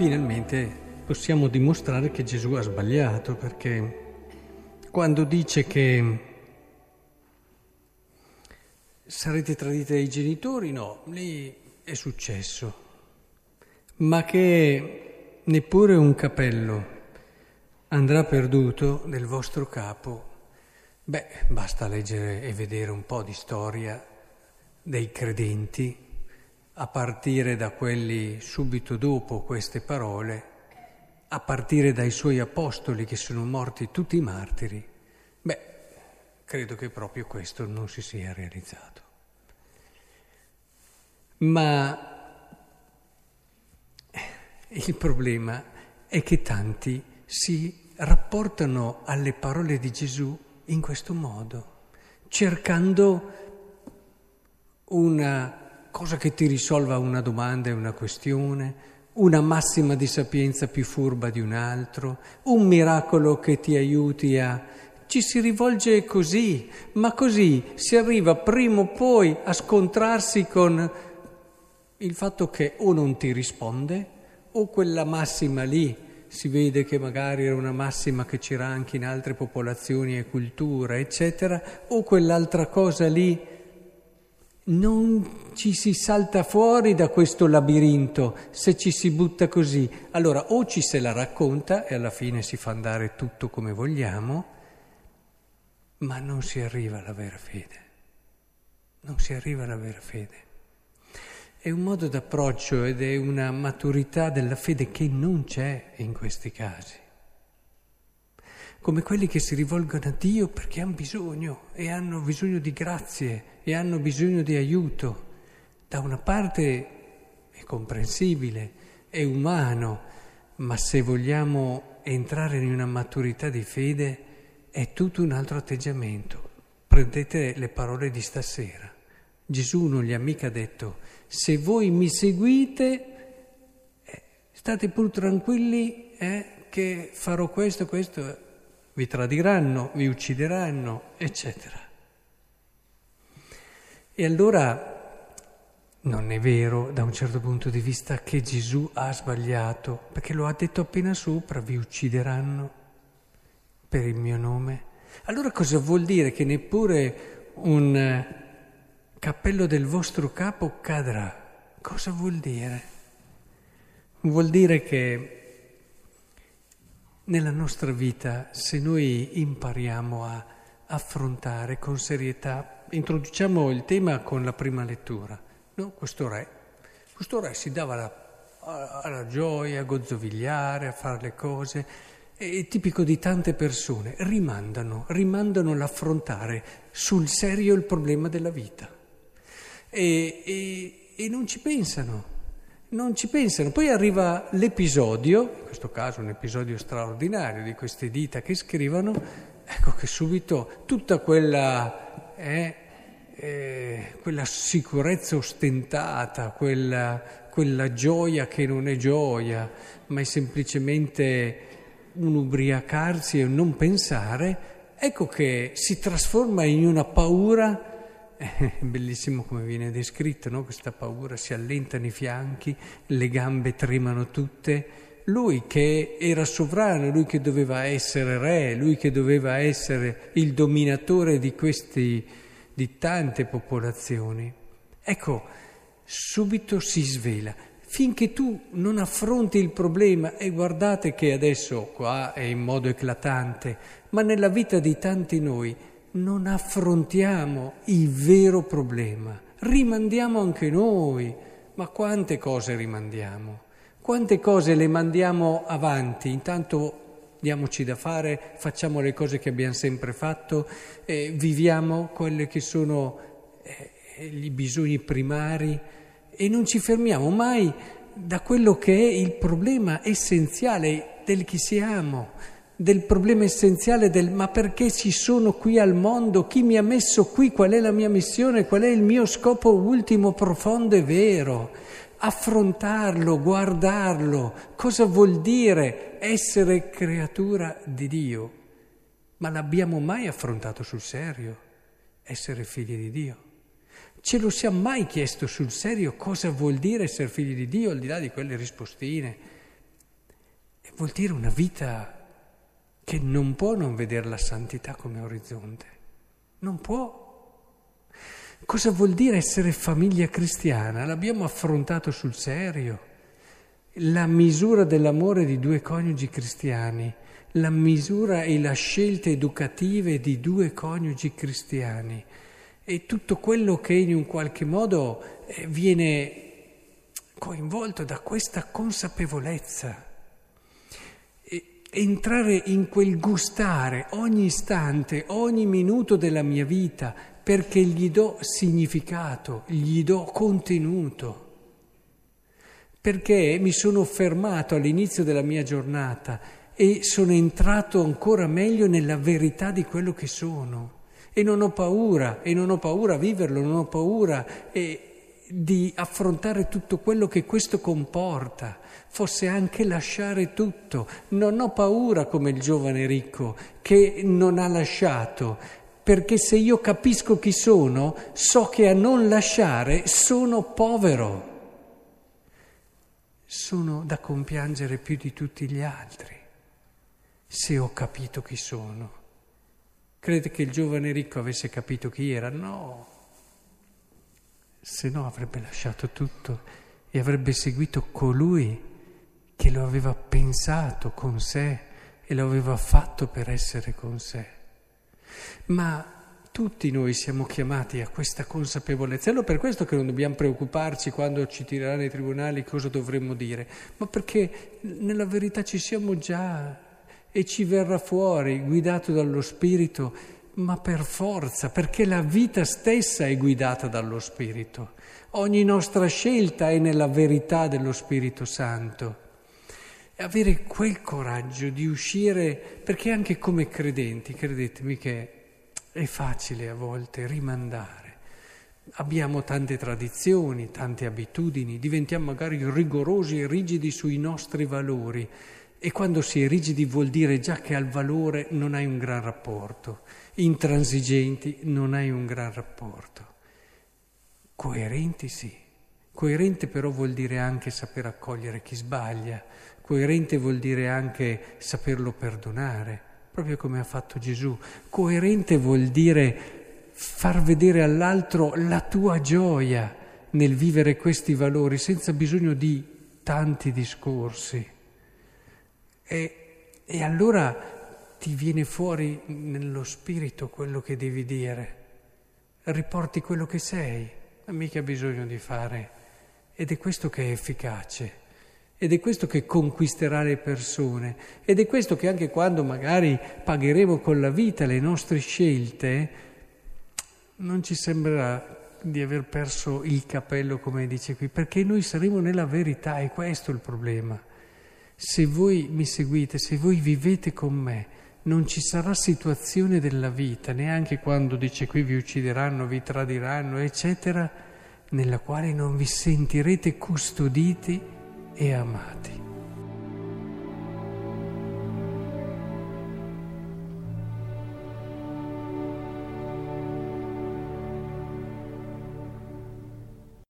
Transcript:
finalmente possiamo dimostrare che Gesù ha sbagliato, perché quando dice che sarete traditi dai genitori, no, lì è successo, ma che neppure un capello andrà perduto del vostro capo, beh, basta leggere e vedere un po' di storia dei credenti, a partire da quelli subito dopo queste parole, a partire dai suoi apostoli che sono morti tutti martiri, beh, credo che proprio questo non si sia realizzato. Ma il problema è che tanti si rapportano alle parole di Gesù in questo modo, cercando una cosa che ti risolva una domanda e una questione, una massima di sapienza più furba di un altro, un miracolo che ti aiuti a... Ci si rivolge così, ma così si arriva prima o poi a scontrarsi con il fatto che o non ti risponde o quella massima lì si vede che magari era una massima che c'era anche in altre popolazioni e culture, eccetera, o quell'altra cosa lì non ci si salta fuori da questo labirinto se ci si butta così. Allora o ci se la racconta e alla fine si fa andare tutto come vogliamo, ma non si arriva alla vera fede. Non si arriva alla vera fede. È un modo d'approccio ed è una maturità della fede che non c'è in questi casi. Come quelli che si rivolgono a Dio perché hanno bisogno e hanno bisogno di grazie e hanno bisogno di aiuto. Da una parte è comprensibile, è umano, ma se vogliamo entrare in una maturità di fede è tutto un altro atteggiamento. Prendete le parole di stasera. Gesù non gli ha mica detto se voi mi seguite, eh, state pur tranquilli eh, che farò questo, questo, vi tradiranno, vi uccideranno, eccetera. E allora non è vero da un certo punto di vista che Gesù ha sbagliato, perché lo ha detto appena sopra, vi uccideranno per il mio nome. Allora cosa vuol dire che neppure un cappello del vostro capo cadrà. Cosa vuol dire? Vuol dire che nella nostra vita, se noi impariamo a affrontare con serietà, introduciamo il tema con la prima lettura, no? questo re, questo re si dava alla, alla gioia, a gozzovigliare, a fare le cose, è tipico di tante persone, rimandano, rimandano l'affrontare sul serio il problema della vita. E, e, e non ci pensano non ci pensano. Poi arriva l'episodio, in questo caso un episodio straordinario di queste dita che scrivono, ecco che subito tutta quella, eh, eh, quella sicurezza ostentata, quella, quella, gioia che non è gioia, ma è semplicemente un ubriacarsi e un non pensare, ecco che si trasforma in una paura è bellissimo come viene descritto, no? questa paura, si allentano i fianchi, le gambe tremano tutte. Lui che era sovrano, lui che doveva essere re, lui che doveva essere il dominatore di, questi, di tante popolazioni. Ecco, subito si svela. Finché tu non affronti il problema, e guardate che adesso qua è in modo eclatante, ma nella vita di tanti noi, non affrontiamo il vero problema, rimandiamo anche noi, ma quante cose rimandiamo, quante cose le mandiamo avanti, intanto diamoci da fare, facciamo le cose che abbiamo sempre fatto, eh, viviamo quelli che sono eh, i bisogni primari e non ci fermiamo mai da quello che è il problema essenziale del chi siamo del problema essenziale del ma perché ci sono qui al mondo, chi mi ha messo qui, qual è la mia missione, qual è il mio scopo ultimo, profondo e vero. Affrontarlo, guardarlo, cosa vuol dire essere creatura di Dio? Ma l'abbiamo mai affrontato sul serio, essere figli di Dio? Ce lo siamo mai chiesto sul serio cosa vuol dire essere figli di Dio, al di là di quelle rispostine? vuol dire una vita che non può non vedere la santità come orizzonte. Non può. Cosa vuol dire essere famiglia cristiana? L'abbiamo affrontato sul serio. La misura dell'amore di due coniugi cristiani, la misura e la scelta educative di due coniugi cristiani e tutto quello che in un qualche modo eh, viene coinvolto da questa consapevolezza. Entrare in quel gustare ogni istante, ogni minuto della mia vita, perché gli do significato, gli do contenuto. Perché mi sono fermato all'inizio della mia giornata e sono entrato ancora meglio nella verità di quello che sono. E non ho paura, e non ho paura a viverlo, non ho paura. E, di affrontare tutto quello che questo comporta, fosse anche lasciare tutto. Non ho paura come il giovane ricco che non ha lasciato, perché se io capisco chi sono, so che a non lasciare sono povero. Sono da compiangere più di tutti gli altri, se ho capito chi sono. Crede che il giovane ricco avesse capito chi era? No se no avrebbe lasciato tutto e avrebbe seguito colui che lo aveva pensato con sé e lo aveva fatto per essere con sé. Ma tutti noi siamo chiamati a questa consapevolezza. Allora per questo che non dobbiamo preoccuparci quando ci tireranno i tribunali cosa dovremmo dire, ma perché nella verità ci siamo già e ci verrà fuori, guidato dallo Spirito, ma per forza, perché la vita stessa è guidata dallo Spirito. Ogni nostra scelta è nella verità dello Spirito Santo. E avere quel coraggio di uscire, perché anche come credenti, credetemi che è facile a volte rimandare. Abbiamo tante tradizioni, tante abitudini, diventiamo magari rigorosi e rigidi sui nostri valori e quando si è rigidi vuol dire già che al valore non hai un gran rapporto intransigenti non hai un gran rapporto. Coerenti sì. Coerente però vuol dire anche saper accogliere chi sbaglia, coerente vuol dire anche saperlo perdonare, proprio come ha fatto Gesù. Coerente vuol dire far vedere all'altro la tua gioia nel vivere questi valori senza bisogno di tanti discorsi. E, e allora ti viene fuori nello spirito quello che devi dire, riporti quello che sei, non mica bisogno di fare. Ed è questo che è efficace, ed è questo che conquisterà le persone, ed è questo che anche quando magari pagheremo con la vita le nostre scelte, non ci sembrerà di aver perso il capello, come dice qui, perché noi saremo nella verità, è questo il problema. Se voi mi seguite, se voi vivete con me, non ci sarà situazione della vita, neanche quando dice qui vi uccideranno, vi tradiranno, eccetera, nella quale non vi sentirete custoditi e amati.